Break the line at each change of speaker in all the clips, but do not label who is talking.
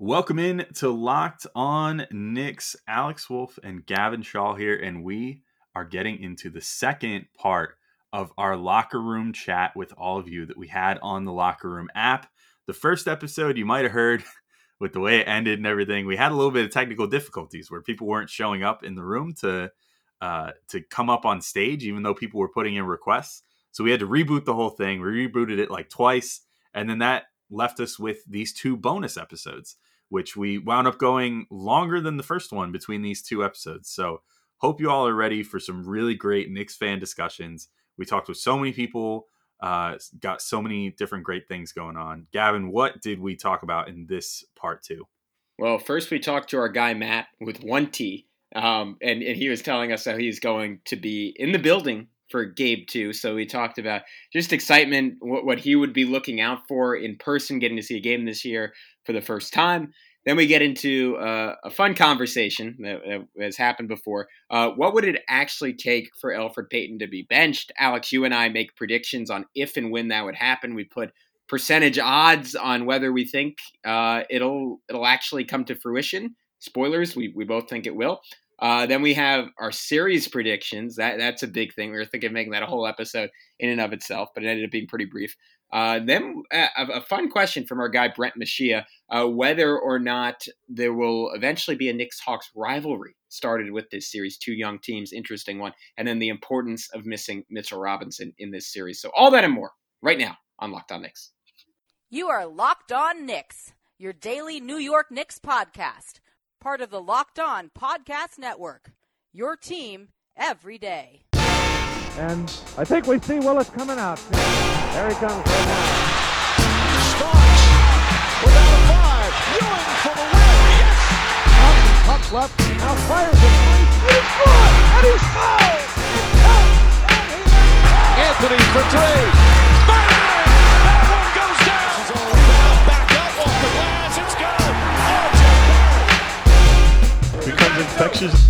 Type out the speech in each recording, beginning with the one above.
Welcome in to Locked On Knicks. Alex Wolf and Gavin Shaw here, and we are getting into the second part of our locker room chat with all of you that we had on the locker room app. The first episode you might have heard with the way it ended and everything, we had a little bit of technical difficulties where people weren't showing up in the room to uh, to come up on stage, even though people were putting in requests. So we had to reboot the whole thing. We rebooted it like twice, and then that left us with these two bonus episodes, which we wound up going longer than the first one between these two episodes. So hope you all are ready for some really great Knicks fan discussions. We talked with so many people, uh, got so many different great things going on. Gavin, what did we talk about in this part two?
Well, first we talked to our guy Matt with one T, um, and and he was telling us how he's going to be in the building for Gabe too. So we talked about just excitement, what, what he would be looking out for in person, getting to see a game this year for the first time. Then we get into uh, a fun conversation that, has happened before. Uh, what would it actually take for Elfrid Payton to be benched? Alex, you and I make predictions on if and when that would happen. We put percentage odds on whether we think uh, it'll it'll actually come to fruition. Spoilers, we, we both think it will. Uh, then we have our series predictions. That that's a big thing. We were thinking of making that a whole episode in and of itself, but it ended up being pretty brief. Uh, then uh, a, fun question from our guy Brent Machia: uh, whether or not there will eventually be a Knicks Hawks rivalry started with this series. Two young teams, interesting one, and then the importance of missing Mitchell Robinson in this series. So all that and more right now on Locked On Knicks.
You are Locked On Knicks, your daily New York Knicks podcast part of the Locked On Podcast Network. Your team every day.
And I think we see Willis coming out. There he comes right now.
Starks without a five. Ewing for the win. Yes.
Up, up left. Now fires it. He's good. And he's fouled.
Anthony for three.
Infectious.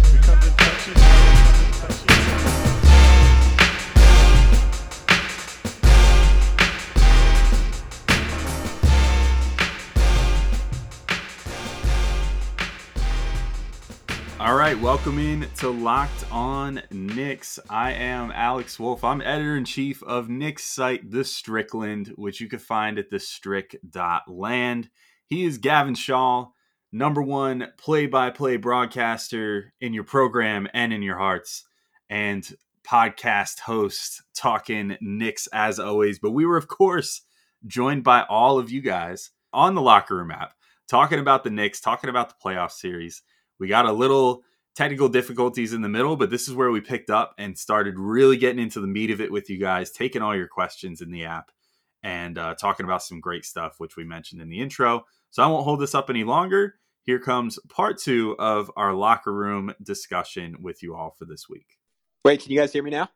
All right, welcome in to Locked On Knicks. I am Alex Wolf. I'm editor in chief of Knicks site, The Strickland, which you can find at thestrick.land. He is Gavin Shaw number one play by play broadcaster in your program and in your hearts, and podcast host talking Knicks as always. But we were, of course, joined by all of you guys on the locker room app talking about the Knicks, talking about the playoff series. We got a little technical difficulties in the middle, but this is where we picked up and started really getting into the meat of it with you guys, taking all your questions in the app and uh, talking about some great stuff, which we mentioned in the intro. So I won't hold this up any longer. Here comes part two of our locker room discussion with you all for this week.
Wait, can you guys hear me now?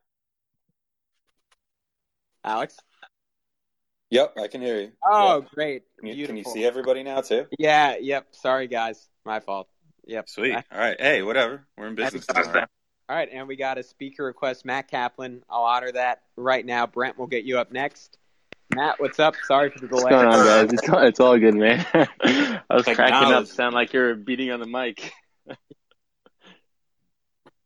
Alex?
Yep, I can hear you.
Oh,
yep.
great.
Can you, can you, see everybody now, too?
Yeah, yep. Sorry, guys. My fault. Yep.
Sweet. All right. Hey, whatever. We're in business.
All right, and we got a speaker request, Matt Kaplan. I'll honor that right now. Brent will get you up next. Matt, what's up? Sorry for the delay.
What's going on, guys? It's all, it's all good, man. I was cracking up, sound like you're beating on the mic.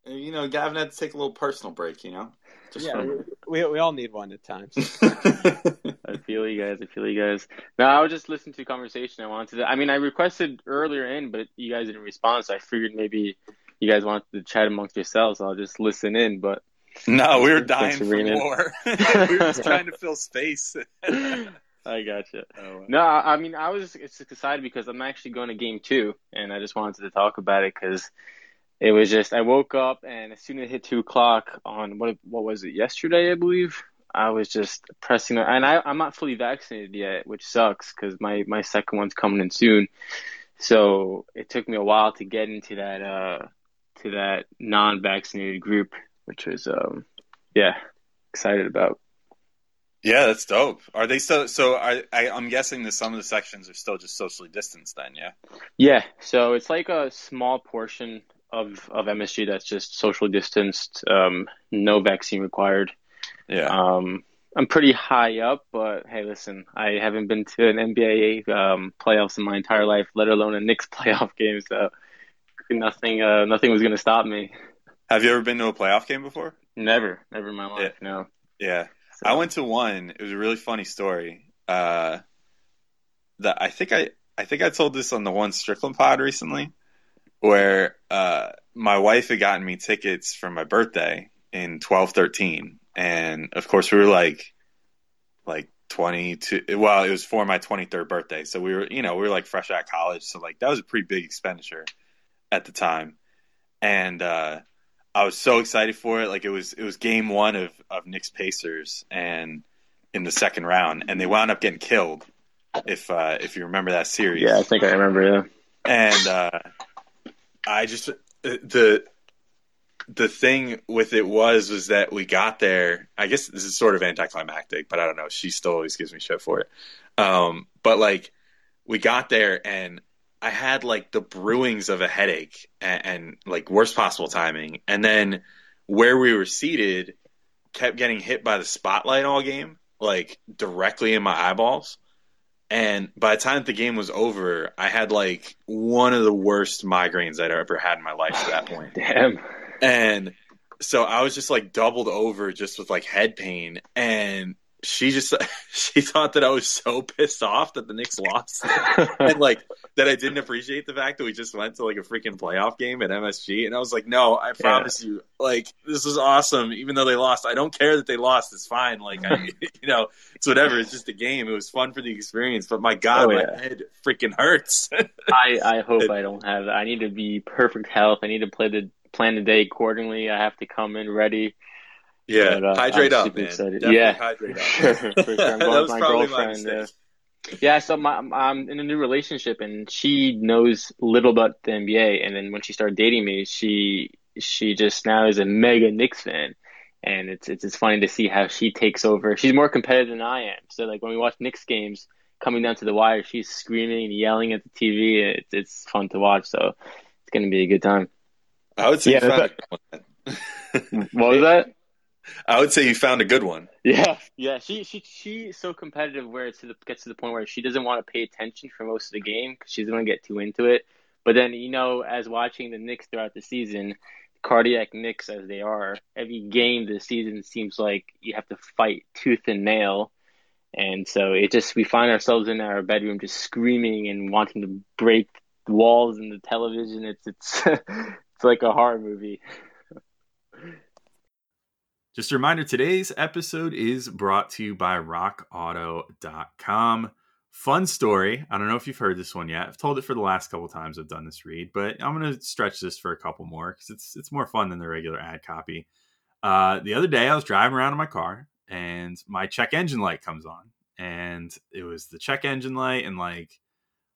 you know, Gavin had to take a little personal break. You know,
Just yeah, we, we all need one at times.
I feel you guys. I feel you guys. No, I was just listening to a conversation. I wanted to. I mean, I requested earlier in, but you guys didn't respond, so I figured maybe you guys wanted to chat amongst yourselves. So I'll just listen in, but.
No, we were dying for more. we were just trying to fill space.
I gotcha. Oh, wow. No, I mean I was excited because I'm actually going to game two, and I just wanted to talk about it because it was just I woke up and as soon as it hit two o'clock on what what was it yesterday I believe I was just pressing and I I'm not fully vaccinated yet, which sucks because my my second one's coming in soon. So it took me a while to get into that uh to that non-vaccinated group which was um, yeah, excited about.
Yeah, that's dope. Are they still? So I, I, I'm guessing that some of the sections are still just socially distanced. Then, yeah.
Yeah. So it's like a small portion of of MSG that's just socially distanced, um, no vaccine required.
Yeah.
Um, I'm pretty high up, but hey, listen, I haven't been to an NBA um, playoffs in my entire life, let alone a Knicks playoff game. So nothing, uh, nothing was gonna stop me.
Have you ever been to a playoff game before?
Never, never in my life.
Yeah.
No.
Yeah,
So-
I went to one. It was a really funny story. Uh, that I think I I think I told this on the one Strickland pod recently, where uh, my wife had gotten me tickets for my birthday in twelve thirteen, and of course we were like, like twenty two. Well, it was for my twenty third birthday, so we were you know we were like fresh out of college, so like that was a pretty big expenditure at the time, and. uh I was so excited for it. Like it was it was game one of of Knicks Pacers and in the second round, and they wound up getting killed. If uh, if you remember that series,
Yeah, I think I remember. Yeah.
and uh, I just the the thing with it was was that we got there. I guess this is sort of anticlimactic, but I don't know. She still always gives me shit for it. Um, but like we got there and I had like the brewings of a headache and, and like worst possible timing, and then where we were seated kept getting hit by the spotlight all game, like directly in my eyeballs. And by the time the game was over, I had like one of the worst migraines I'd ever had in my life at that point.
Damn.
And so I was just like doubled over just with like head pain. And she just, she thought that I was so pissed off that the Knicks lost. and like that I didn't appreciate the fact that we just went to like a freaking playoff game at MSG. And I was like, no, I promise you, like, this is awesome. Even though they lost, I don't care that they lost. It's fine. Like, I, you know, it's whatever. It's just a game. It was fun for the experience. But my God,
Oh,
my head freaking hurts.
I, I hope I don't have. I need to be perfect health. I need to play the plan the day accordingly. I have to come in ready.
Yeah.
But, uh,
hydrate
I'm
up, man.
excited.
Definitely
Yeah.
hydrate up.
For sure. I'm
that
going with
was
my
probably my
girlfriend. uh, yeah, so my, I'm in a new relationship, and she knows little about the NBA. And then when she started dating me, she she just now is a mega Knicks fan, and it's it's funny to see how she takes over. She's more competitive than I am. So like when we watch Knicks games coming down to the wire, she's screaming and yelling at the TV. It's it's fun to watch. So it's gonna be a good time.
I would say
Yeah,
you found
that's
a good one.
What was that?
I would say you found a good one.
Yeah, yeah. She she she's so competitive where it's to the, gets to the point where she doesn't want to pay attention for most of the game because she's going to get too into it. But then you know, as watching the Knicks throughout the season, cardiac Knicks as they are, every game this season seems like you have to fight tooth and nail. And so it just we find ourselves in our bedroom just screaming and wanting to break the walls and the television. It's it's it's like a horror movie.
Just a reminder today's episode is brought to you by rockauto.com. Fun story. I don't know if you've heard this one yet. I've told it for the last couple times I've done this read, but I'm going to stretch this for a couple more because it's it's more fun than the regular ad copy. Uh, the other day I was driving around in my car and my check engine light comes on, and it was the check engine light and like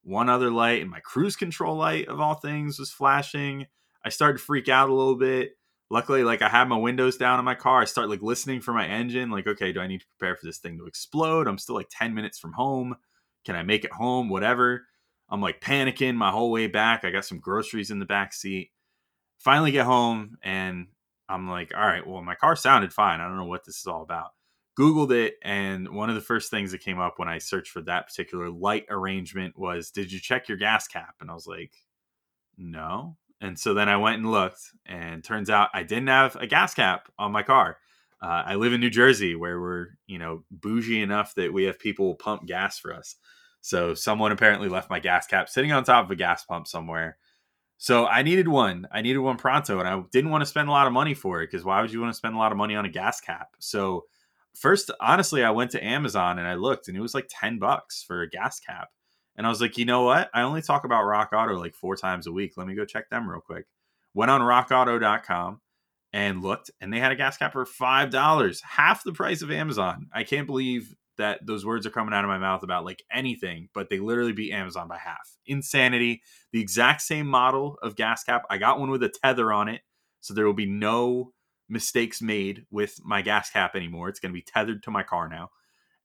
one other light, and my cruise control light of all things was flashing. I started to freak out a little bit luckily like i had my windows down in my car. I start like listening for my engine like okay do i need to prepare for this thing to explode? I'm still like 10 minutes from home. Can i make it home? Whatever. I'm like panicking my whole way back. I got some groceries in the back seat. Finally get home and i'm like all right well my car sounded fine. I don't know what this is all about. Googled it and one of the first things that came up when i searched for that particular light arrangement was did you check your gas cap? And i was like no and so then I went and looked, and turns out I didn't have a gas cap on my car. Uh, I live in New Jersey, where we're you know bougie enough that we have people pump gas for us. So someone apparently left my gas cap sitting on top of a gas pump somewhere. So I needed one. I needed one pronto, and I didn't want to spend a lot of money for it because why would you want to spend a lot of money on a gas cap? So first, honestly, I went to Amazon and I looked, and it was like ten bucks for a gas cap. And I was like, you know what? I only talk about Rock Auto like four times a week. Let me go check them real quick. Went on rockauto.com and looked, and they had a gas cap for $5, half the price of Amazon. I can't believe that those words are coming out of my mouth about like anything, but they literally beat Amazon by half. Insanity. The exact same model of gas cap. I got one with a tether on it, so there will be no mistakes made with my gas cap anymore. It's going to be tethered to my car now.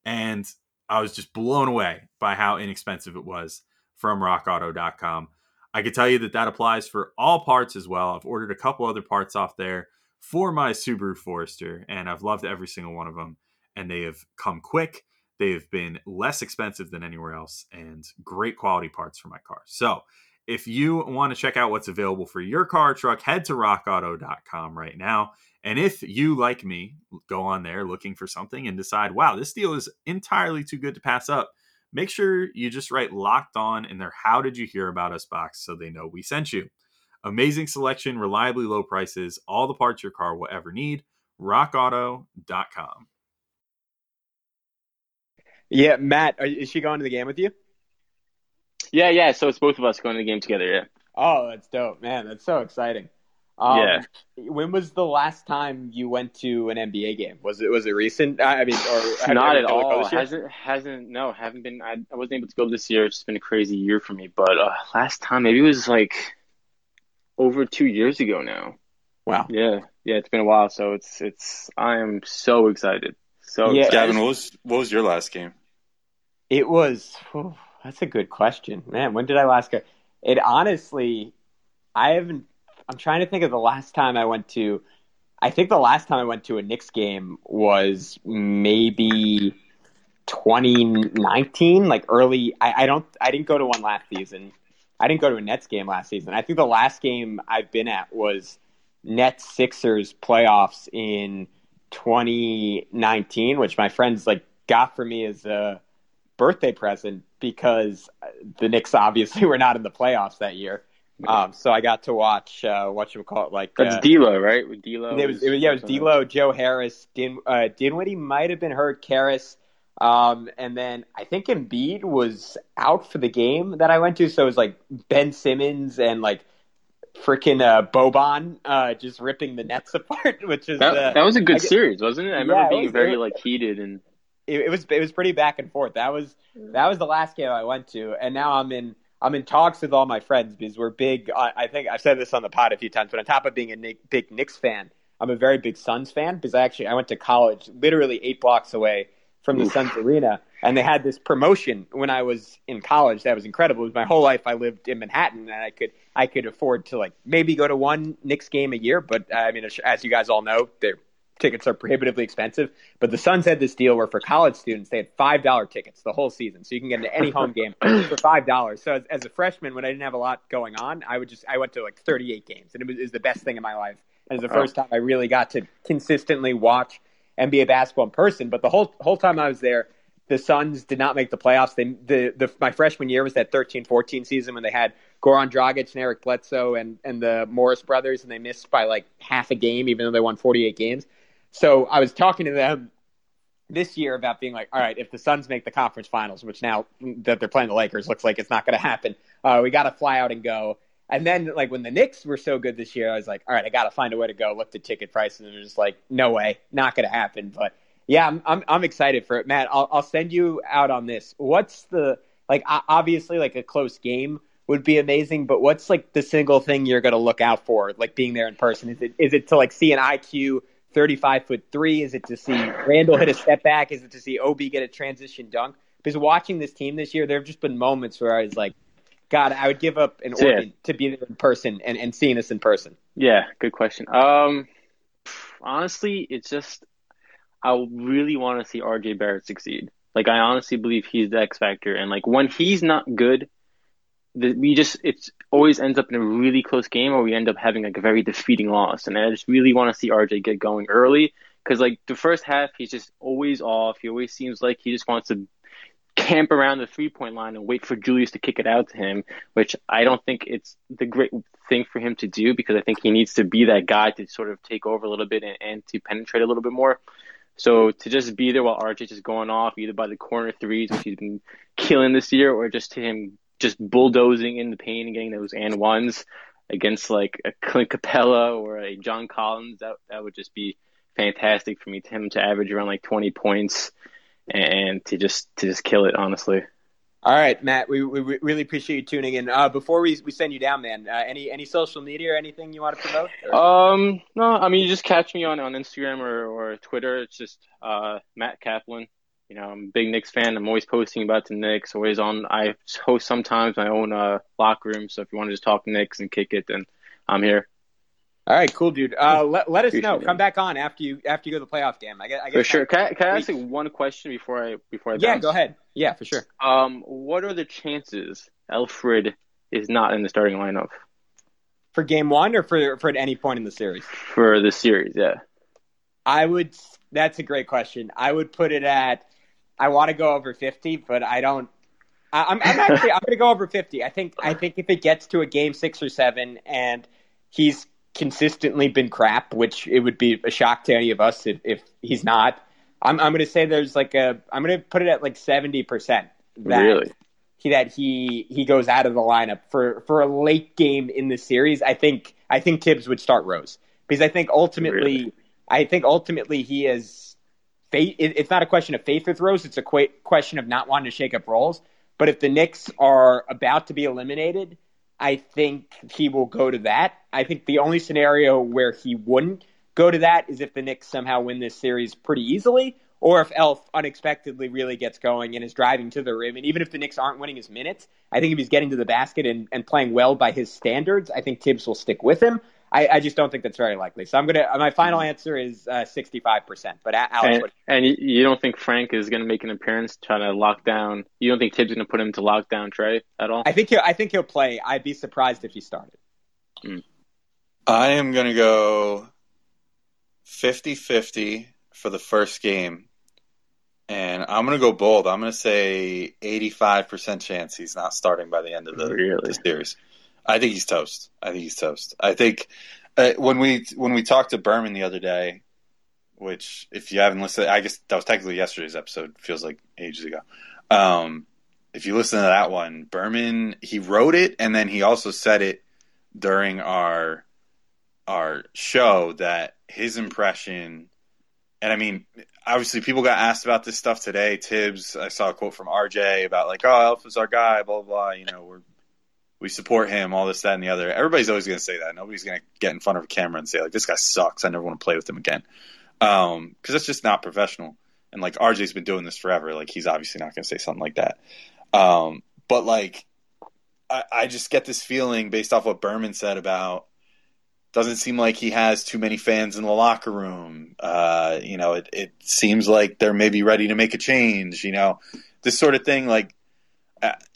And I was just blown away by how inexpensive it was from rockauto.com. I can tell you that that applies for all parts as well. I've ordered a couple other parts off there for my Subaru Forester, and I've loved every single one of them. and they have come quick. They've been less expensive than anywhere else and great quality parts for my car. So, if you want to check out what's available for your car truck, head to rockauto.com right now. And if you, like me, go on there looking for something and decide, wow, this deal is entirely too good to pass up, make sure you just write locked on in their How Did You Hear About Us box so they know we sent you. Amazing selection, reliably low prices, all the parts your car will ever need. RockAuto.com.
Yeah, Matt, are, is she going to the game with you?
Yeah, yeah. So it's both of us going to the game together. Yeah.
Oh, that's dope, man. That's so exciting. Um, yeah. When was the last time you went to an NBA game? Was it was it recent? I mean, or
not at all. Hasn't hasn't no haven't been. I, I wasn't able to go this year. It's been a crazy year for me. But uh, last time maybe it was like over two years ago now.
Wow.
Yeah, yeah. It's been a while. So it's it's. I am so excited. So
yeah,
excited.
Gavin, what was what was your last game?
It was. Oh, that's a good question, man. When did I last go? It honestly, I haven't I'm trying to think of the last time I went to. I think the last time I went to a Knicks game was maybe 2019, like early. I, I don't. I didn't go to one last season. I didn't go to a Nets game last season. I think the last game I've been at was Nets Sixers playoffs in 2019, which my friends like got for me as a birthday present because the Knicks obviously were not in the playoffs that year. Um, so I got to watch uh, what you would call it, like
that's uh, D'Lo, right? With D'Lo,
it was, it was yeah, it was D'Lo, Joe Harris, Din uh, Dinwiddie might have been hurt, Caris, um, and then I think Embiid was out for the game that I went to. So it was like Ben Simmons and like freaking uh, Boban uh, just ripping the Nets apart, which is
that,
uh,
that was a good series, wasn't it? I remember yeah, being was, very like heated and
it, it was it was pretty back and forth. That was that was the last game I went to, and now I'm in I'm in talks with all my friends because we're big. I, I think I've said this on the pod a few times, but on top of being a Nick, big Knicks fan, I'm a very big Suns fan because I actually I went to college literally eight blocks away from the Oof. Suns arena, and they had this promotion when I was in college that was incredible. It was my whole life I lived in Manhattan, and I could I could afford to like maybe go to one Knicks game a year. But I mean, as you guys all know, they're tickets are prohibitively expensive. But the Suns had this deal where for college students they had five dollar tickets the whole season, so you can get into any home game for five dollars. So as, as, a freshman, when I didn't have a lot going on, I would just I went to like thirty eight games, and it was, it was the best thing in my life. And it was the first time I really got to consistently watch NBA basketball in person. But the whole whole time I was there, the Suns did not make the playoffs. They the, the my freshman year was that 13-14 season when they had Goran Dragic and Eric Bledsoe and and the Morris brothers, and they missed by like half a game, even though they won forty eight games. So I was talking to them this year about being like, all right, if the Suns make the conference finals, which now that they're playing the Lakers looks like it's not going to happen, uh, we got to fly out and go. And then, like when the Knicks were so good this year, I was like, all right, I got to find a way to go. Looked at ticket prices and was just like, no way, not going to happen. But yeah, I'm, I'm I'm excited for it, Matt. I'll I'll send you out on this. What's the like? Obviously, like a close game would be amazing, but what's like the single thing you're going to look out for, like being there in person? Is it is it to like see an IQ 35 foot three? Is it to see Randall hit a step back? Is it to see OB get a transition dunk? Because watching this team this year, there have just been moments where I was like, God, I would give up an organ to be there in person and, and seeing this in person.
Yeah, good question. Um, honestly, it's just I really want to see RJ Barrett succeed. Like I honestly believe he's the X factor, and like when he's not good, the, we just it's always ends up in a really close game or we end up having like a very defeating loss. And I just really want to see RJ get going early because like the first half he's just always off. He always seems like he just wants to camp around the three point line and wait for Julius to kick it out to him, which I don't think it's the great thing for him to do because I think he needs to be that guy to sort of take over a little bit and, and to penetrate a little bit more. So to just be there while RJ is going off either by the corner threes, which he's been killing this year, or just to him just bulldozing in the paint and getting those and ones against like a Clint Capela or a John Collins, that that would just be fantastic for me. To him to average around like 20 points and to just to just kill it, honestly.
All right, Matt, we, we really appreciate you tuning in. Uh, before we, we send you down, man, uh, any any social media or anything you want to promote?
Or? Um, no, I mean you just catch me on, on Instagram or, or Twitter. It's just uh, Matt Kaplan you know, I'm a big Knicks fan. I'm always posting about the Knicks. Always on. I host sometimes my own uh, locker room. So if you want to just talk Knicks and kick it, then I'm here.
All right, cool, dude. Uh, let, let us
Appreciate
know.
it.
Come back on after you after you go to the playoff game. I guess. I guess
For sure. Can I, can I ask you one question before I before I
Yeah, go ahead. Yeah, for sure.
Um, what are the chances Elfrid is not in the starting lineup
For game one or for for at any point in the series?
for the series? Yeah.
I would. That's a great question. I would put it at. I want to go over fifty, but I don't. I, I'm, I'm actually. I'm going to go over fifty. I think. I think if it gets to a game six or seven, and he's consistently been crap, which it would be a shock to any of us if, if he's not. I'm. I'm going to say there's like a. I'm going to put it at like seventy percent.
Really?
He, that he he goes out of the lineup for for a late game in the series. I think I think Tibbs would start Rose because I think ultimately
Really?
I think ultimately he is faith. It, it's not a question of faith with Rose. It's a qu- question of not wanting to shake up roles. But if the Knicks are about to be eliminated, I think he will go to that. I think the only scenario where he wouldn't go to that is if the Knicks somehow win this series pretty easily, or if Elf unexpectedly really gets going and is driving to the rim. And even if the Knicks aren't winning his minutes, I think if he's getting to the basket and, and playing well by his standards, I think Tibbs will stick with him. I, I just don't think that's very likely. So I'm gonna. Uh, my final mm-hmm. answer is uh, 65%. But Alex,
And,
what,
and you, you don't think Frank is going to make an appearance trying to lock down? You don't think Tibbs going to put him to lock down Trae at all?
I think he'll. I think he'll play. I'd be surprised if he started. Mm.
I am going to go 50 50 for the first game. And I'm going to go bold. I'm going to say 85% chance he's not starting by the end of the,
Really?
the series. I think he's toast. I think he's toast. I think uh, when we when we talked to Berman the other day, which if you haven't listened, I guess that was technically yesterday's episode. Feels like ages ago. Um, if you listen to that one, Berman he wrote it and then he also said it during our our show that his impression and I mean obviously people got asked about this stuff today. Tibbs, I saw a quote from RJ about like, oh, Alpha's our guy, blah blah blah. You know, we're we support him, all this, that, and the other. Everybody's always going to say that. Nobody's going to get in front of a camera and say like, this guy sucks. I never want to play with him again, because that's just not professional. And like RJ's been doing this forever. Like he's obviously not going to say something like that. Um, but like, I, I just get this feeling based off what Berman said about doesn't seem like he has too many fans in the locker room. Uh, you know, it, it seems like they're maybe ready to make a change. You know, this sort of thing. Like,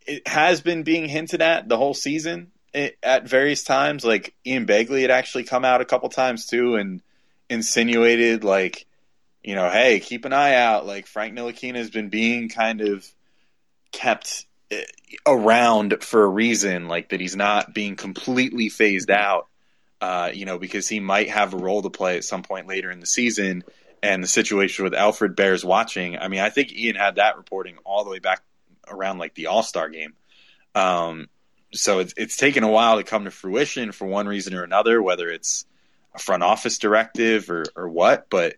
it has been being hinted at the whole season i at various times. Like Ian Begley had actually come out a couple times too and insinuated like, you know, hey, keep an eye out. Like Frank Ntilikina has been being kind of kept uh, around for a reason, like that he's not being completely phased out uh, you know, because he might have a role to play at some point later in the season. And the situation with Elfrid Bears watching, I mean, I think Ian had that reporting all the way back around like the All Star game. Um, so it's it's taken a while to come to fruition for one reason or another, whether it's a front office directive or, or what. But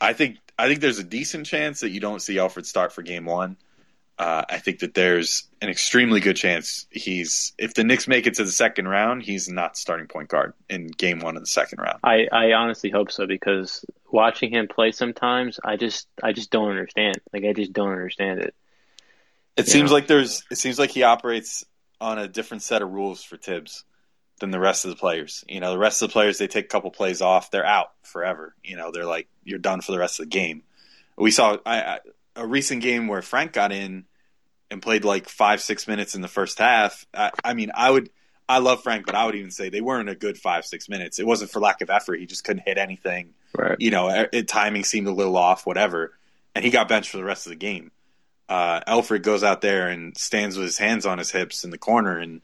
I think I think there's a decent chance that you don't see Elfrid start for Game One. Uh, I think that there's an extremely good chance he's if the Knicks make it to the second round, he's not starting point guard in game one of the second round.
I, I honestly hope so because watching him play sometimes, I just I just don't understand. Like I just don't understand it.
It seems like there's it seems like he operates on a different set of rules for Tibbs than the rest of the players. You know, the rest of the players they take a couple plays off, they're out forever. You know, they're like you're done for the rest of the game. We saw I, I, a recent game where Frank got in and played like five six minutes in the first half. I, I mean, I would I love Frank, but I would even say they weren't a good five six minutes. It wasn't for lack of effort. He just couldn't hit anything
Right.
you know, it- timing seemed a little off, whatever, and he got benched for the rest of the game. Uh, Elfrid goes out there and stands with his hands on his hips in the corner and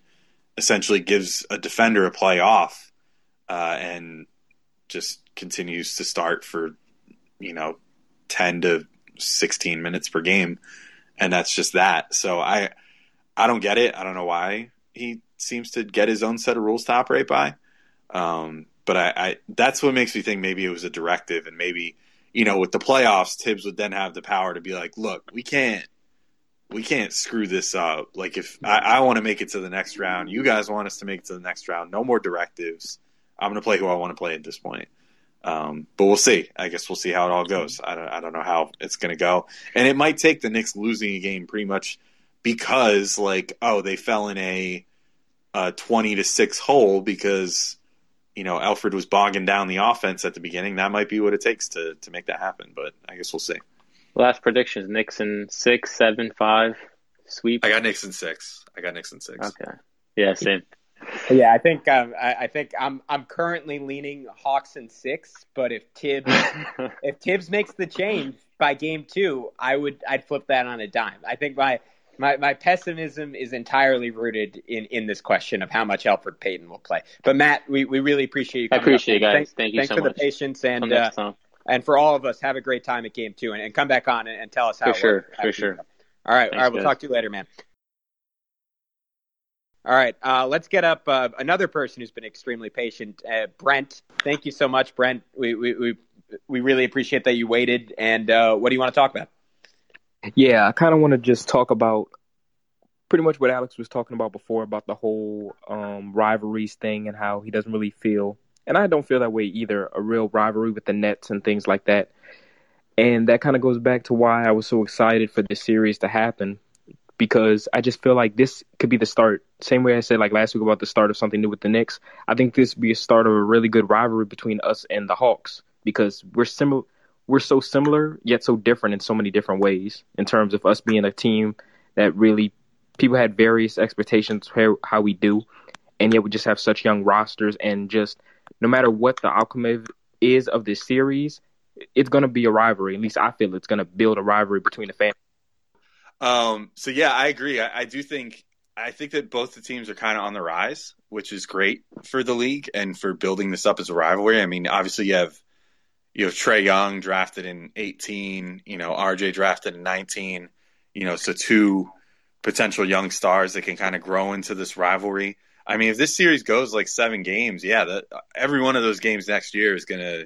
essentially gives a defender a play off, uh, and just continues to start for you know ten to sixteen minutes per game, and that's just that. So I I don't get it. I don't know why he seems to get his own set of rules to operate by. Um, but I, I that's what makes me think maybe it was a directive, and maybe you know with the playoffs, Tibbs would then have the power to be like, look, we can't. We can't screw this up. Like if I, I want to make it to the next round, you guys want us to make it to the next round. No more directives. I'm going to play who I want to play at this point. Um, but we'll see. I guess we'll see how it all goes. I don't, I don't know how it's going to go, and it might take the Knicks losing a game pretty much because, like, oh, they fell in a, a twenty to six hole because you know, Elfrid was bogging down the offense at the beginning. That might be what it takes to to make that happen. But I guess we'll see.
Last predictions: Nixon six, seven, five, sweep.
I got Nixon six. I got Nixon six.
Okay. Yeah, same.
Yeah, I think um, I, I, think I'm I'm currently leaning Hawks in six, but if Tibbs if Tibbs makes the change by game two, I would I'd flip that on a dime. I think my my, my pessimism is entirely rooted in, in this question of how much Elfrid Payton will play. But Matt, we, we really appreciate you.
I appreciate
up.
you guys.
Thanks,
Thank you
thanks
so
for
much.
the patience and uh, and for all of us. Have a great time at game two and, and come back on and, and tell us how.
For sure,
worked.
for sure.
All right,
Thanks,
all right. We'll
guys.
talk to you later, man. All right, uh, let's get up uh, another person who's been extremely patient, uh, Brent. Thank you so much, Brent. We we we, we really appreciate that you waited. And uh, what do you want to talk about?
Yeah, I kind of want to just talk about pretty much what Alex was talking about before about the whole um, rivalries thing and how he doesn't really feel, and I don't feel that way either, a real rivalry with the Nets and things like that. And that kind of goes back to why I was so excited for this series to happen because I just feel like this could be the start. Same way I said like last week about the start of something new with the Knicks. I think this would be a start of a really good rivalry between us and the Hawks because we're similar. We're so similar yet so different in so many different ways. In terms of us being a team that really people had various expectations how, how we do, and yet we just have such young rosters and just no matter what the outcome is of this series, it's going to be a rivalry. At least I feel it's going to build a rivalry between the fans.
Um, so yeah, I agree. I, I do think I think that both the teams are kind of on the rise, which is great for the league and for building this up as a rivalry. I mean, obviously you have you have Trae Young drafted in 18, you know, RJ drafted in 19, you know, so two potential young stars that can kind of grow into this rivalry. I mean, if this series goes like seven games, yeah, that every one of those games next year is gonna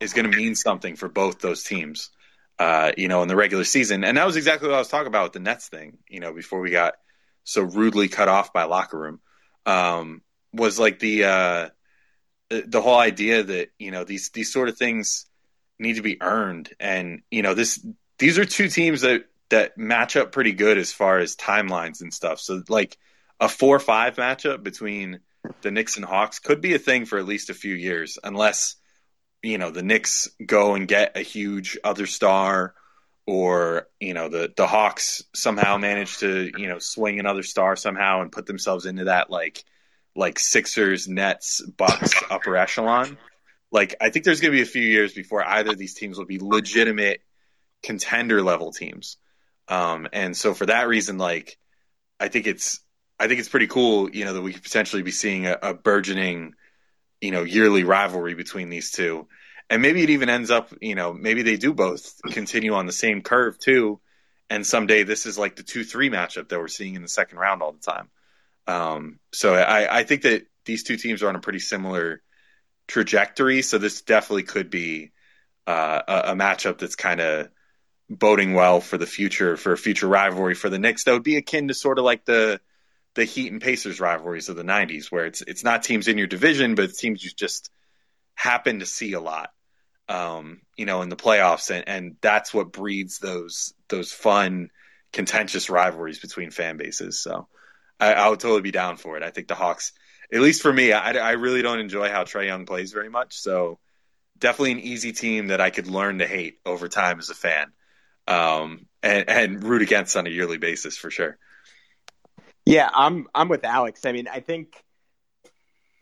is gonna mean something for both those teams uh, you know, in the regular season. And that was exactly what I was talking about with the Nets thing, you know, before we got so rudely cut off by locker room. Um, was like the uh, the whole idea that, you know, these these sort of things need to be earned. And, you know, this these are two teams that that match up pretty good as far as timelines and stuff. So like a four five matchup between the Knicks and Hawks could be a thing for at least a few years, unless you know the Knicks go and get a huge other star, or you know the the Hawks somehow manage to you know swing another star somehow and put themselves into that like like Sixers, Nets, Bucks upper echelon. Like I think there's going to be a few years before either of these teams will be legitimate contender level teams. Um, and so for that reason, like I think it's I think it's pretty cool, you know, that we could potentially be seeing a, a burgeoning, you know, yearly rivalry between these two. And maybe it even ends up, you know, maybe they do both continue on the same curve too. And someday this is like the two three matchup that we're seeing in the second round all the time. Um, so I, I think that these two teams are on a pretty similar trajectory. So this definitely could be uh, a, a matchup that's kind of boding well for the future, for a future rivalry for the Knicks. That would be akin to sort of like the the Heat and Pacers rivalries of the '90s, where it's it's not teams in your division, but it's teams you just happen to see a lot, um, you know, in the playoffs, and, and that's what breeds those those fun, contentious rivalries between fan bases. So I, I would totally be down for it. I think the Hawks, at least for me, I, I really don't enjoy how Trae Young plays very much. So definitely an easy team that I could learn to hate over time as a fan, um, and, and root against on a yearly basis for sure.
Yeah, I'm I'm with Alex. I mean, I think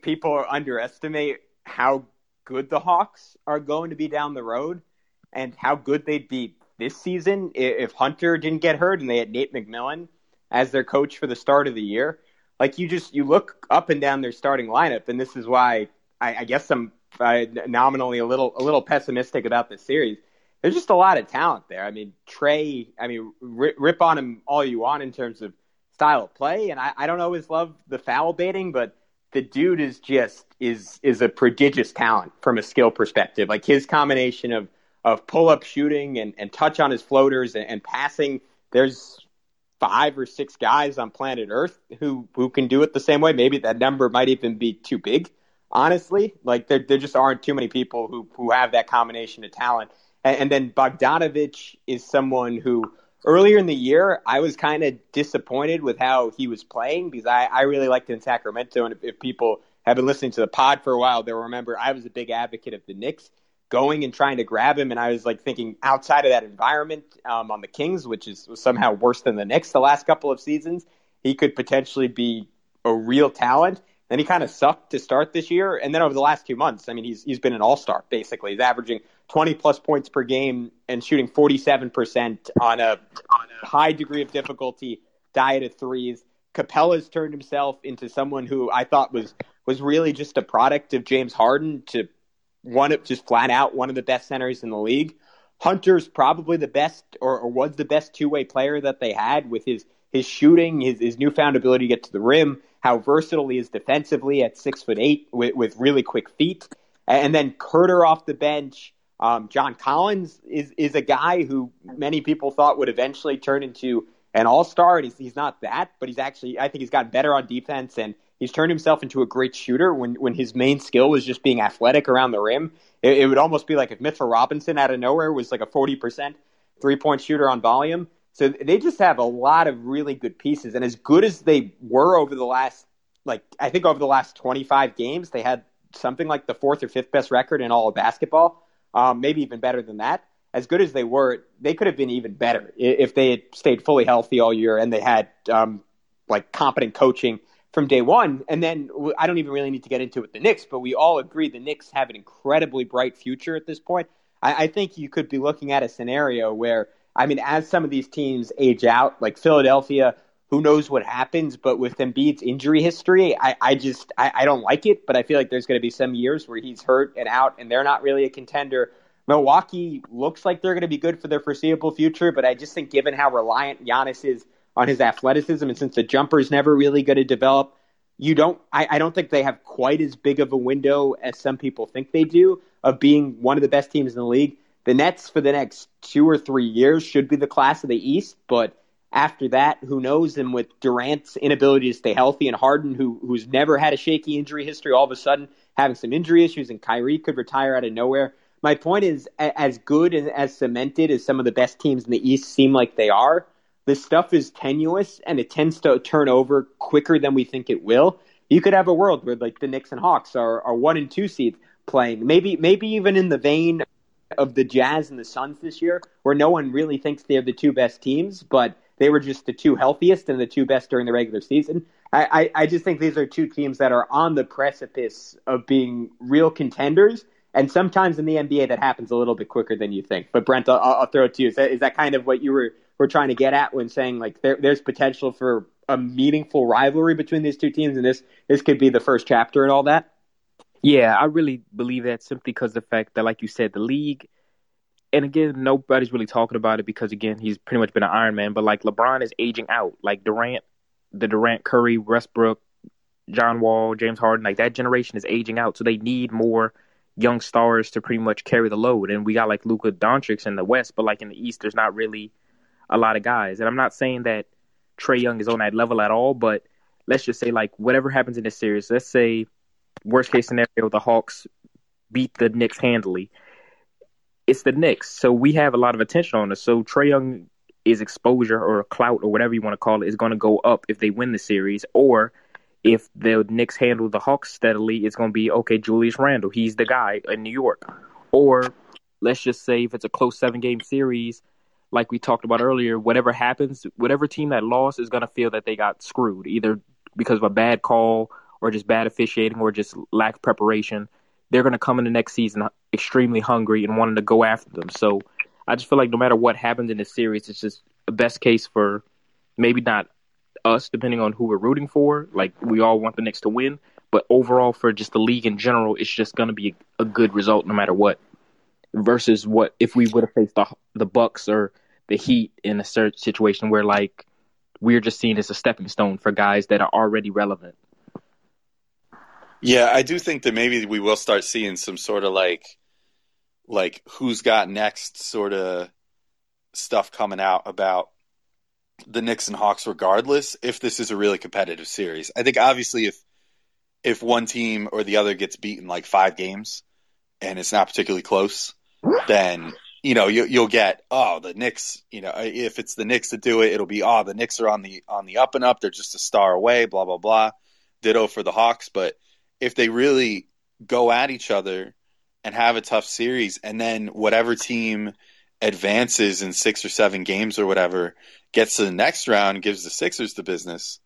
people underestimate how good the Hawks are going to be down the road and how good they'd be this season if Hunter didn't get hurt and they had Nate McMillan as their coach for the start of the year. Like you just you look up and down their starting lineup, and this is why I, I guess I'm uh, nominally a little a little pessimistic about this series. There's just a lot of talent there. I mean, Trae. I mean, rip, rip on him all you want in terms of style of play, and I, I don't always love the foul baiting, but the dude is just is is a prodigious talent from a skill perspective. Like his combination of of pull up shooting and, and touch on his floaters and, and passing. There's five or six guys on planet Earth who who can do it the same way. Maybe that number might even be too big. Honestly, like there there just aren't too many people who who have that combination of talent. And, and then Bogdanovic is someone who earlier in the year, I was kind of disappointed with how he was playing because I, I really liked him in Sacramento. And if, if people have been listening to the pod for a while, they'll remember I was a big advocate of the Knicks going and trying to grab him. And I was like thinking outside of that environment um, on the Kings, which is somehow worse than the Knicks the last couple of seasons, he could potentially be a real talent. Then he kind of sucked to start this year, and then over the last two months, I mean, he's he's been an all star basically. He's averaging 20 plus points per game and shooting 47 percent on a on a high degree of difficulty diet of threes. Capela's turned himself into someone who I thought was was really just a product of James Harden to one of just flat out one of the best centers in the league. Hunter's probably the best or, or was the best two way player that they had with his his shooting, his, his newfound ability to get to the rim, how versatile he is defensively at six foot eight with, with really quick feet. And then Huerter off the bench. Um, John Collins is, is a guy who many people thought would eventually turn into an all star, and he's, he's not that, but he's actually, I think he's gotten better on defense, and he's turned himself into a great shooter when, when his main skill was just being athletic around the rim. It, it would almost be like if Mitchell Robinson out of nowhere was like a 40% three point shooter on volume. So they just have a lot of really good pieces, and as good as they were over the last, like I think over the last 25 games, they had something like the fourth or fifth best record in all of basketball, um, maybe even better than that. As good as they were, they could have been even better if they had stayed fully healthy all year and they had um, like competent coaching from day one. And then I don't even really need to get into it with the Knicks, but we all agree the Knicks have an incredibly bright future at this point. I, I think you could be looking at a scenario where I mean, as some of these teams age out, like Philadelphia, who knows what happens? But with Embiid's injury history, I, I just I, I don't like it. But I feel like there's going to be some years where he's hurt and out, and they're not really a contender. Milwaukee looks like they're going to be good for their foreseeable future, but I just think given how reliant Giannis is on his athleticism, and since the jumper is never really going to develop, you don't. I, I don't think they have quite as big of a window as some people think they do of being one of the best teams in the league. The Nets for the next two or three years should be the class of the East, but after that, who knows? And with Durant's inability to stay healthy and Harden, who who's never had a shaky injury history, all of a sudden having some injury issues, and Kyrie could retire out of nowhere. My point is, as good and as cemented as some of the best teams in the East seem like they are, this stuff is tenuous and it tends to turn over quicker than we think it will. You could have a world where like the Knicks and Hawks are, are one and two seeds playing, maybe maybe even in the vein of the Jazz and the Suns this year, where no one really thinks they're the two best teams, but they were just the two healthiest and the two best during the regular season. I, I, I just think these are two teams that are on the precipice of being real contenders. And sometimes in the NBA, that happens a little bit quicker than you think. But Brent, I'll, I'll throw it to you. Is that, is that kind of what you were, were trying to get at when saying like there, there's potential for a meaningful rivalry between these two teams, and this this could be the first chapter and all that?
Yeah, I really believe that simply because the fact that, like you said, the league, and again, nobody's really talking about it because, again, he's pretty much been an Iron Man, but like LeBron is aging out. Like Durant, the Durant, Curry, Westbrook, John Wall, James Harden, like that generation is aging out. So they need more young stars to pretty much carry the load. And we got like Luka Doncic in the West, but like in the East, there's not really a lot of guys. And I'm not saying that Trae Young is on that level at all, but let's just say like whatever happens in this series, let's say worst case scenario, the Hawks beat the Knicks handily. It's the Knicks, so we have a lot of attention on us. So Trae Young is exposure or clout or whatever you want to call it is going to go up if they win the series, or if the Knicks handle the Hawks steadily, it's going to be okay. Julius Randle, he's the guy in New York, or let's just say if it's a close seven game series, like we talked about earlier, whatever happens, whatever team that lost is going to feel that they got screwed either because of a bad call or just bad officiating or just lack of preparation, they're going to come in the next season extremely hungry and wanting to go after them. So I just feel like no matter what happens in this series, it's just a best case for maybe not us, depending on who we're rooting for. Like we all want the Knicks to win, but overall for just the league in general, it's just going to be a, good result no matter what. Versus what if we would have faced the the Bucks or the Heat in a certain situation where like we're just seen as a stepping stone for guys that are already relevant.
Yeah, I do think that maybe we will start seeing some sort of like like who's got next sort of stuff coming out about the Knicks and Hawks regardless if this is a really competitive series. I think obviously if if one team or the other gets beaten like 5 games and it's not particularly close, then you know you, you'll get oh the Knicks. You know if it's the Knicks that do it, it'll be oh the Knicks are on the on the up and up. They're just a star away. Blah blah blah. Ditto for the Hawks, but if they really go at each other and have a tough series, and then whatever team advances in six or seven games or whatever gets to the next round, gives the Sixers the business,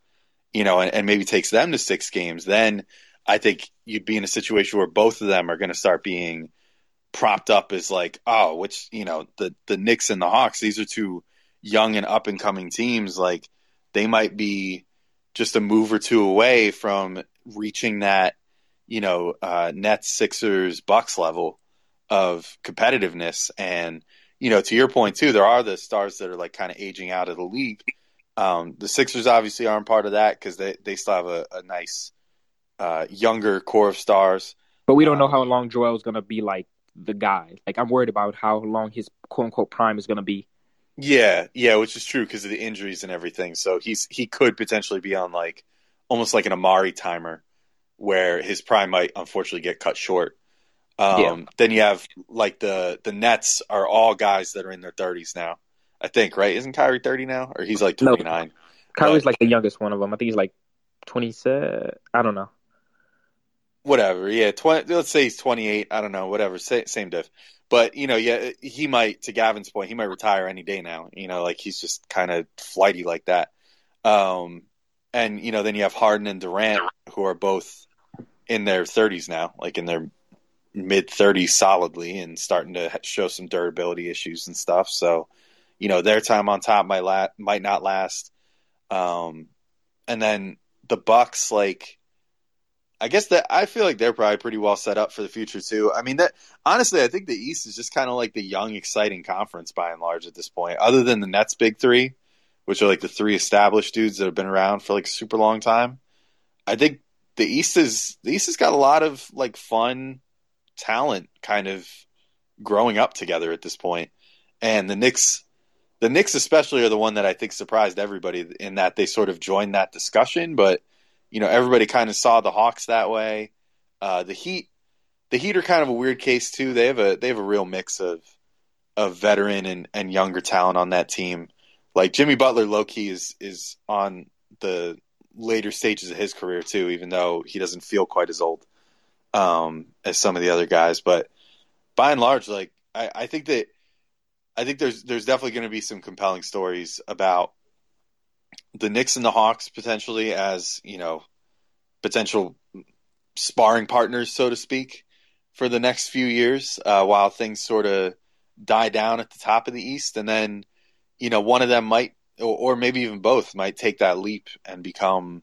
you know, and, and maybe takes them to six games, then I think you'd be in a situation where both of them are going to start being propped up as like, oh, which you know, the the Knicks and the Hawks, these are two young and up and coming teams. Like they might be just a move or two away from reaching that, you know, uh, Nets, Sixers, Bucks level of competitiveness. And you know, to your point too, there are the stars that are like kind of aging out of the league. Um, the Sixers obviously aren't part of that because they they still have a, a nice uh, younger core of stars.
But we don't know um, how long Joel's going to be like the guy. Like I'm worried about how long his quote unquote prime is going to be.
Yeah, yeah, which is true because of the injuries and everything. So he's he could potentially be on like almost like an Amar'e timer, where his prime might unfortunately get cut short. Um, yeah. Then you have like the the Nets are all guys that are in their 30s now. I think right? Isn't Kyrie 30 now, or he's like 29? No,
Kyrie's but, like the youngest one of them. I think he's like 27. I don't know
whatever. Yeah, 20, let's say he's 28. I don't know, whatever. Same, same diff. But, you know, yeah, he might, to Gavin's point, he might retire any day now. You know, like he's just kind of flighty like that. Um, and, you know, then you have Harden and Durant, who are both in their 30s now, like in their mid 30s solidly and starting to show some durability issues and stuff. So, you know, their time on top might la- might not last. Um, and then the Bucks, like, I guess that I feel like they're probably pretty well set up for the future too. I mean, that honestly, I think the East is just kind of like the young, exciting conference by and large at this point. Other than the Nets' big three, which are like the three established dudes that have been around for like a super long time, I think the East is the East has got a lot of like fun talent kind of growing up together at this point. And the Knicks, the Knicks especially, are the one that I think surprised everybody in that they sort of joined that discussion, but you know, everybody kind of saw the Hawks that way. Uh, the Heat, the Heat are kind of a weird case too. They have a they have a real mix of of veteran and, and younger talent on that team. Like Jimmy Butler, low key is is on the later stages of his career too, even though he doesn't feel quite as old um, as some of the other guys. But by and large, like I, I think that I think there's there's definitely going to be some compelling stories about the Knicks and the Hawks potentially as you know potential sparring partners, so to speak, for the next few years, uh, while things sort of die down at the top of the East, and then you know one of them might, or, or maybe even both, might take that leap and become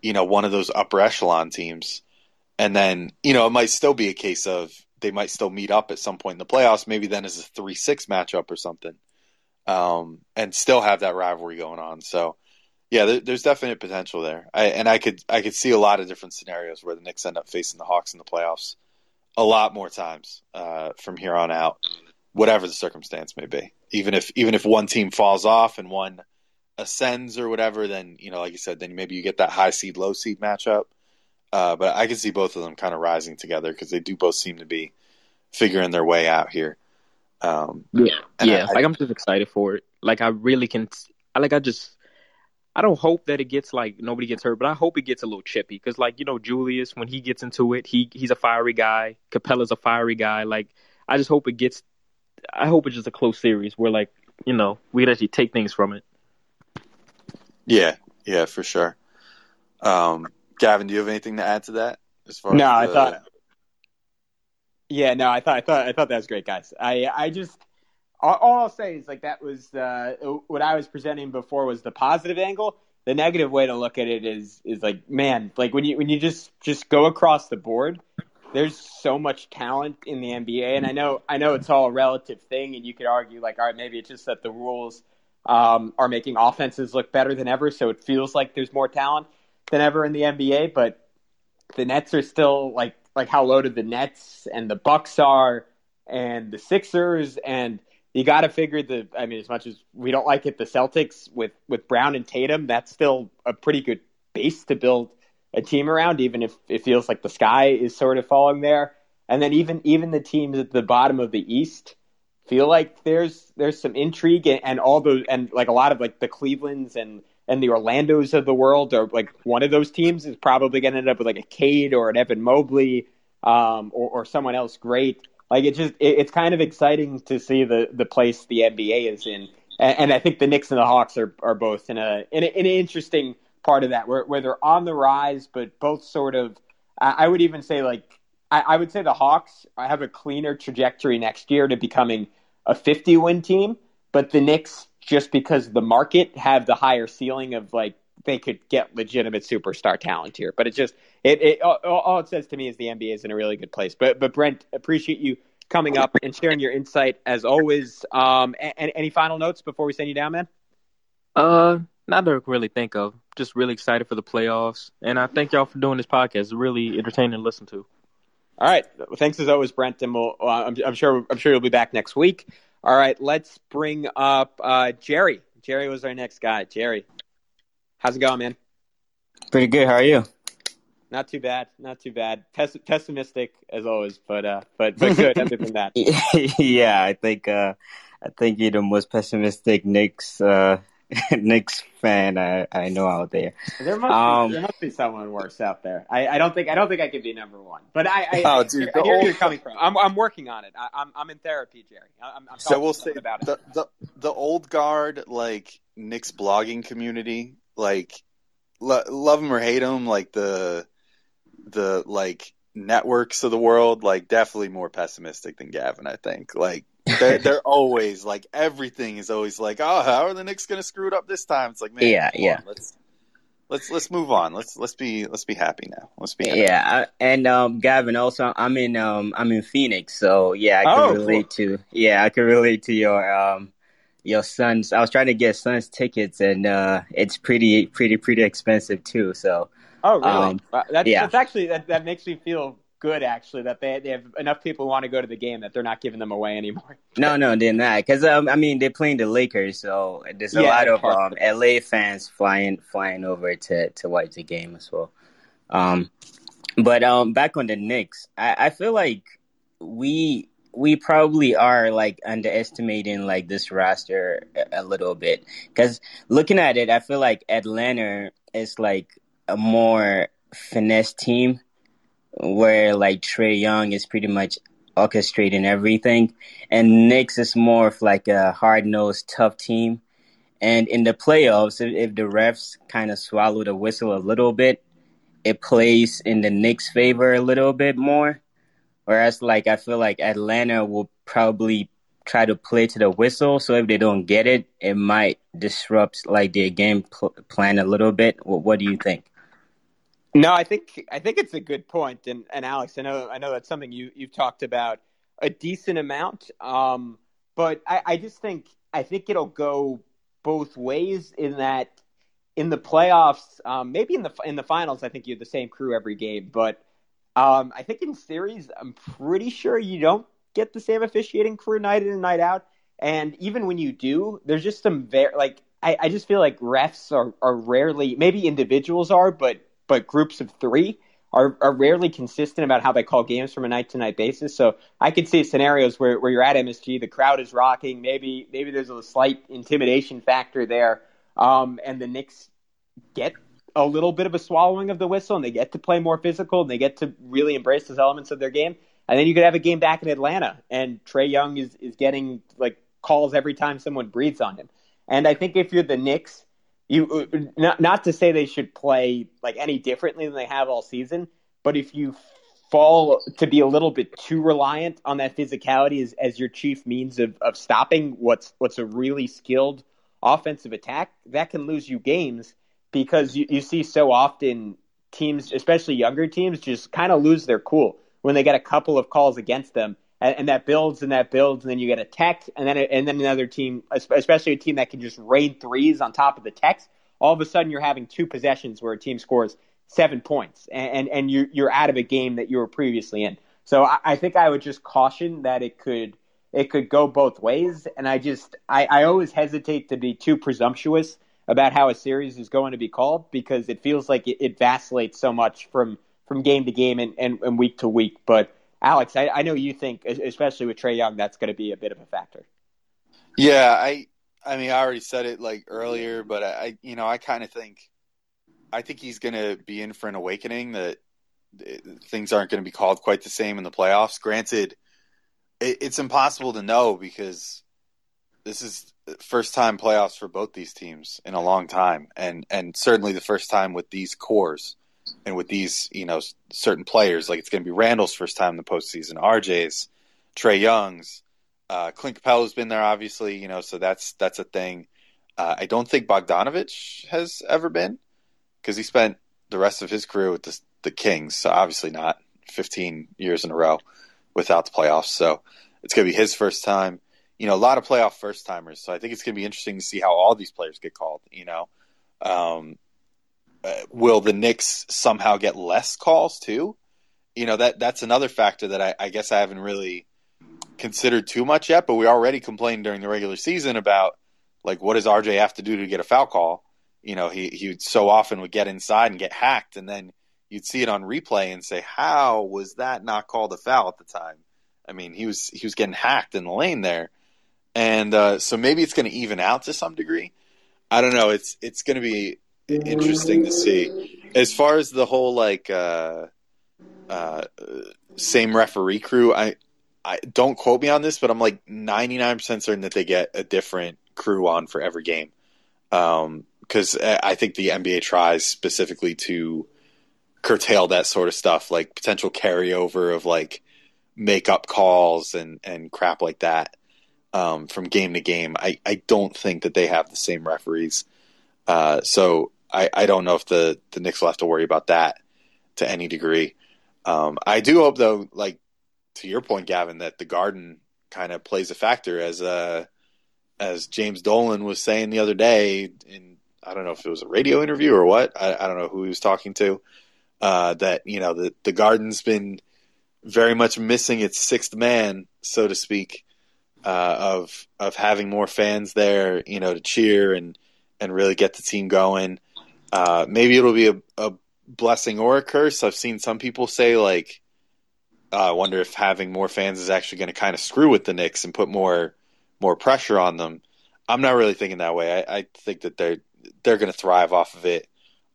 you know one of those upper echelon teams, and then you know it might still be a case of they might still meet up at some point in the playoffs, maybe then as a three six matchup or something, um, and still have that rivalry going on. So yeah, there, there's definite potential there. I, and I could I could see a lot of different scenarios where the Knicks end up facing the Hawks in the playoffs a lot more times uh, from here on out, whatever the circumstance may be. Even if even if one team falls off and one ascends or whatever, then you know, like you said, then maybe you get that high seed low seed matchup. Uh, but I can see both of them kind of rising together because they do both seem to be figuring their way out here.
Um, yeah, yeah. I, like I'm just excited for it. Like I really can. I like I just I don't hope that it gets like nobody gets hurt, but I hope it gets a little chippy because, like you know, Julius when he gets into it, he he's a fiery guy. Capela's a fiery guy. Like I just hope it gets. I hope it's just a close series where like you know we can actually take things from it.
Yeah, yeah, for sure. Um, Gavin, do you have anything to add to that?
As far no, as the... I thought. Yeah, no, I thought I thought I thought that was great, guys. I I just all, all I'll say is like that was uh, what I was presenting before was the positive angle. The negative way to look at it is is like man, like when you when you just just go across the board, there's so much talent in the NBA, and I know I know it's all a relative thing, and you could argue like, all right, maybe it's just that the rules um, are making offenses look better than ever, so it feels like there's more talent than ever in the NBA. But the Nets are still like like how loaded the Nets and the Bucks are, and the Sixers and you got to figure the. I mean, as much as we don't like it, the Celtics with with Brown and Tatum, that's still a pretty good base to build a team around, even if it feels like the sky is sort of falling there. And then even even the teams at the bottom of the East feel like there's there's some intrigue and, and all those and like a lot of like the Clevelands and and the Orlandos of the world, or like one of those teams is probably going to end up with like a Cade or an Evan Mobley um, or, or someone else great. Like it just it, it's kind of exciting to see the the place the NBA is in, and, and I think the Knicks and the Hawks are are both in a in, a, in an interesting part of that where where they're on the rise, but both sort of. I, I would even say like I, I would say the Hawks have a cleaner trajectory next year to becoming a 50 win team, but the Knicks just because the market have the higher ceiling of like they could get legitimate superstar talent here. But it just it, it all, all, it says to me is the NBA is in a really good place. But but Brent, appreciate you coming up and sharing your insight as always. Um, any, any final notes before we send you down, man?
Uh, not to really think of. Just really excited for the playoffs, and I thank y'all for doing this podcast. It's really entertaining to listen to.
All right, thanks as always, Brent, and we'll, uh, I'm, I'm, sure I'm sure you'll be back next week. All right, let's bring up uh, Jerry. Jerry was our next guy. Jerry, how's it going, man?
Pretty good. How are you?
Not too bad. Not too bad. Pess- pessimistic as always, but uh, but but good. other than that,
yeah, I think uh, I think you're the most pessimistic Knicks uh, Knicks fan I, I know out there.
There must um, be, there must be someone worse out there. I, I don't think I don't think I could be number one. But I, I, oh, dude, I, I hear old... you're coming from. I'm I'm working on it. I, am I'm, I'm in therapy, Jerry. I'm, I'm
so we'll say about the, it. The the old guard like Knicks blogging community, like lo- love them or hate them, like the the like networks of the world, like definitely more pessimistic than Gavin. I think like they're, they're always like everything is always like, oh, how are the Knicks going to screw it up this time? It's like, man,
yeah, yeah.
On, let's let's let's move on. Let's let's be let's be happy now. Let's be happy.
yeah. I, and um, Gavin, also, I'm in um I'm in Phoenix, so yeah, I can oh, relate cool. to yeah, I can relate to your um your Suns. I was trying to get Suns tickets, and uh, it's pretty pretty pretty expensive too. So.
Oh really? Um, that's, yeah. that's actually that, that makes me feel good actually that they they have enough people want to go to the game that they're not giving them away anymore.
no, no, they're not because um, I mean they're playing the Lakers, so there's a yeah, lot of um, LA fans flying flying over to to watch the game as well. Um, but um, back on the Knicks, I, I feel like we we probably are like underestimating like this roster a, a little bit because looking at it, I feel like Atlanta is like a more finesse team where like Trae Young is pretty much orchestrating everything, and Knicks is more of like a hard nosed, tough team. And in the playoffs, if, the refs kind of swallow the whistle a little bit, it plays in the Knicks' favor a little bit more. Whereas, like, I feel like Atlanta will probably try to play to the whistle. So if they don't get it, it might disrupt like their game pl- plan a little bit. What, what do you think?
No, I think I think it's a good point, and and Alex, I know I know that's something you you've talked about a decent amount, um, but I, I just think I think it'll go both ways in that in the playoffs, um, maybe in the in the finals, I think you have the same crew every game, but um, I think in series, I'm pretty sure you don't get the same officiating crew night in and night out, and even when you do, there's just some very like I, I just feel like refs are are rarely maybe individuals are, but but groups of three are, are rarely consistent about how they call games from a night to night basis. So I could see scenarios where, where you're at MSG, the crowd is rocking, maybe maybe there's a slight intimidation factor there, um, and the Knicks get a little bit of a swallowing of the whistle and they get to play more physical and they get to really embrace those elements of their game. And then you could have a game back in Atlanta and Trae Young is, is getting like calls every time someone breathes on him. And I think if you're the Knicks, you uh, not not to say they should play like any differently than they have all season, but if you fall to be a little bit too reliant on that physicality as, as your chief means of, of stopping what's what's a really skilled offensive attack, that can lose you games because you, you see so often teams, especially younger teams, just kind of lose their cool when they get a couple of calls against them and, and, that builds and that builds, and then you get a tech, and then and then another team, especially a team that can just raid threes on top of the techs. All of a sudden, you're having two possessions where a team scores seven points, and and, and you're you're out of a game that you were previously in. So I, I think I would just caution that it could it could go both ways, and I just I, I always hesitate to be too presumptuous about how a series is going to be called because it feels like it, it vacillates so much from from game to game and, and, and week to week, but Alex, I, I know you think, especially with Trae Young, that's going to be a bit of a factor.
Yeah, I I mean, I already said it like earlier, but I, you know, I kind of think, I think he's going to be in for an awakening that eh, things aren't going to be called quite the same in the playoffs. Granted, it's impossible to know because this is first time playoffs for both these teams in a long time, and and certainly the first time with these cores and with these you know certain players. Like it's going to be Randle's first time in the postseason, RJ's, Trae Young's, uh, Clint Capela's been there, obviously, you know, so that's that's a thing. Uh, I don't think Bogdanovic has ever been because he spent the rest of his career with the, the Kings, so obviously not 15 years in a row without the playoffs. So it's going to be his first time. You know, a lot of playoff first timers. So I think it's going to be interesting to see how all these players get called. You know, um, will the Knicks somehow get less calls too? You know that that's another factor that I, I guess I haven't really considered too much yet. But we already complained during the regular season about like what does RJ have to do to get a foul call? You know, he he so often would get inside and get hacked, and then you'd see it on replay and say, how was that not called a foul at the time? I mean, he was he was getting hacked in the lane there, and uh, so maybe it's going to even out to some degree. I don't know. It's it's going to be interesting to see. As far as the whole like uh, uh, same referee crew, I I don't quote me on this, but I'm like 99% certain that they get a different crew on for every game. Because um, I think the NBA tries specifically to curtail that sort of stuff, like potential carryover of like makeup calls and, and crap like that um, from game to game. I, I don't think that they have the same referees. Uh, so I, I don't know if the, the Knicks will have to worry about that to any degree. Um, I do hope though, like to your point, Gavin, that the Garden kind of plays a factor as uh, as James Dolan was saying the other day in I don't know if it was a radio interview or what. I, I don't know who he was talking to. Uh, that you know the the Garden's been very much missing its sixth man, so to speak, uh, of of having more fans there, you know, to cheer and and really get the team going. Uh, maybe it'll be a, a blessing or a curse. I've seen some people say like uh, I wonder if having more fans is actually going to kind of screw with the Knicks and put more more pressure on them. I'm not really thinking that way. I, I think that they're they're going to thrive off of it.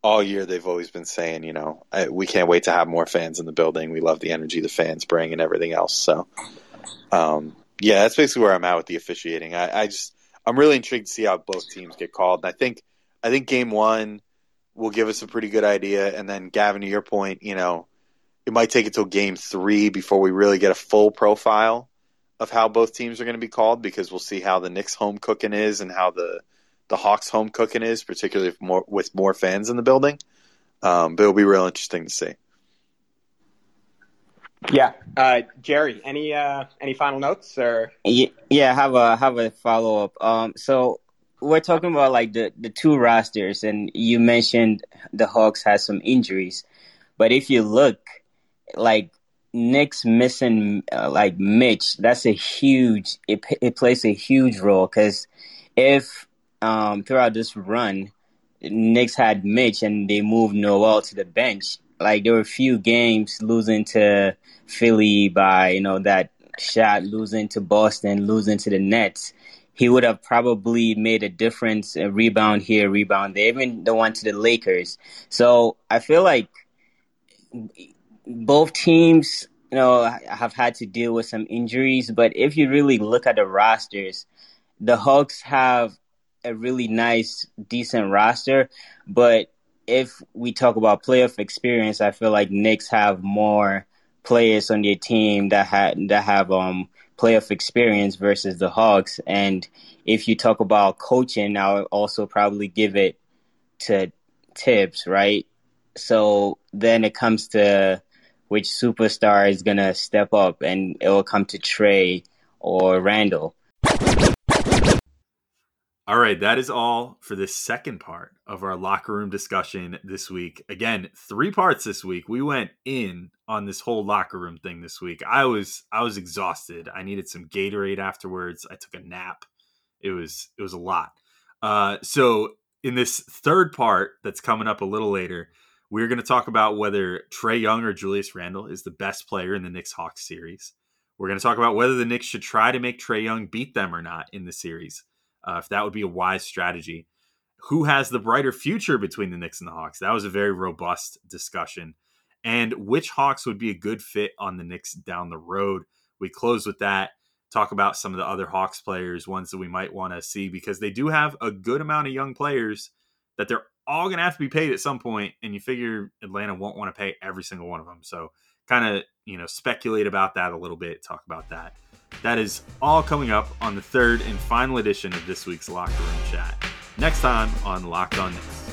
All year they've always been saying, you know, I, we can't wait to have more fans in the building. We love the energy the fans bring and everything else. So, um, yeah, that's basically where I'm at with the officiating. I, I just I'm really intrigued to see how both teams get called. And I think I think game one will give us a pretty good idea. And then Gavin, to your point, you know, it might take until game three before we really get a full profile of how both teams are going to be called because we'll see how the Knicks home cooking is and how the the Hawks home cooking is, particularly more, with more fans in the building. Um, but it'll be real interesting to see.
Yeah, uh, Jerry, any uh, any final notes or?
Yeah, yeah, have a have a follow up. Um, so we're talking about like the the two rosters, and you mentioned the Hawks has some injuries, but if you look, like Knicks missing uh, like Mitch, that's a huge. It it plays a huge role because if um, throughout this run, Knicks had Mitch and they moved Noel to the bench. Like there were a few games losing to Philly by you know that shot, losing to Boston, losing to the Nets. He would have probably made a difference. A rebound here, rebound there. Even the one to the Lakers. So I feel like both teams, you know, have had to deal with some injuries. But if you really look at the rosters, the Hawks have a really nice, decent roster. But if we talk about playoff experience, I feel like Knicks have more players on their team that had that have um playoff experience versus the Hawks. And if you talk about coaching, I'll also probably give it to Thibs, right? So then it comes to which superstar is gonna step up, and it will come to Trae or Randle.
All right, that is all for the second part of our locker room discussion this week. Again, three parts this week. We went in on this whole locker room thing this week. I was I was exhausted. I needed some Gatorade afterwards. I took a nap. It was it was a lot. Uh, so in this third part that's coming up a little later, we're going to talk about whether Trae Young or Julius Randle is the best player in the Knicks Hawks series. We're going to talk about whether the Knicks should try to make Trae Young beat them or not in the series.
uh, if that would be a wise strategy. Who has the brighter future between the Knicks and the Hawks? That was a very robust discussion. And which Hawks would be a good fit on the Knicks down the road? We close with that. Talk about some of the other Hawks players, ones that we might want to see, because they do have a good amount of young players that they're all going to have to be paid at some point, and you figure Atlanta won't want to pay every single one of them. So, kind of you know speculate about that a little bit, talk about that. That is all coming up on the third and final edition of this week's Locker Room Chat. Next time on Locked On Knicks.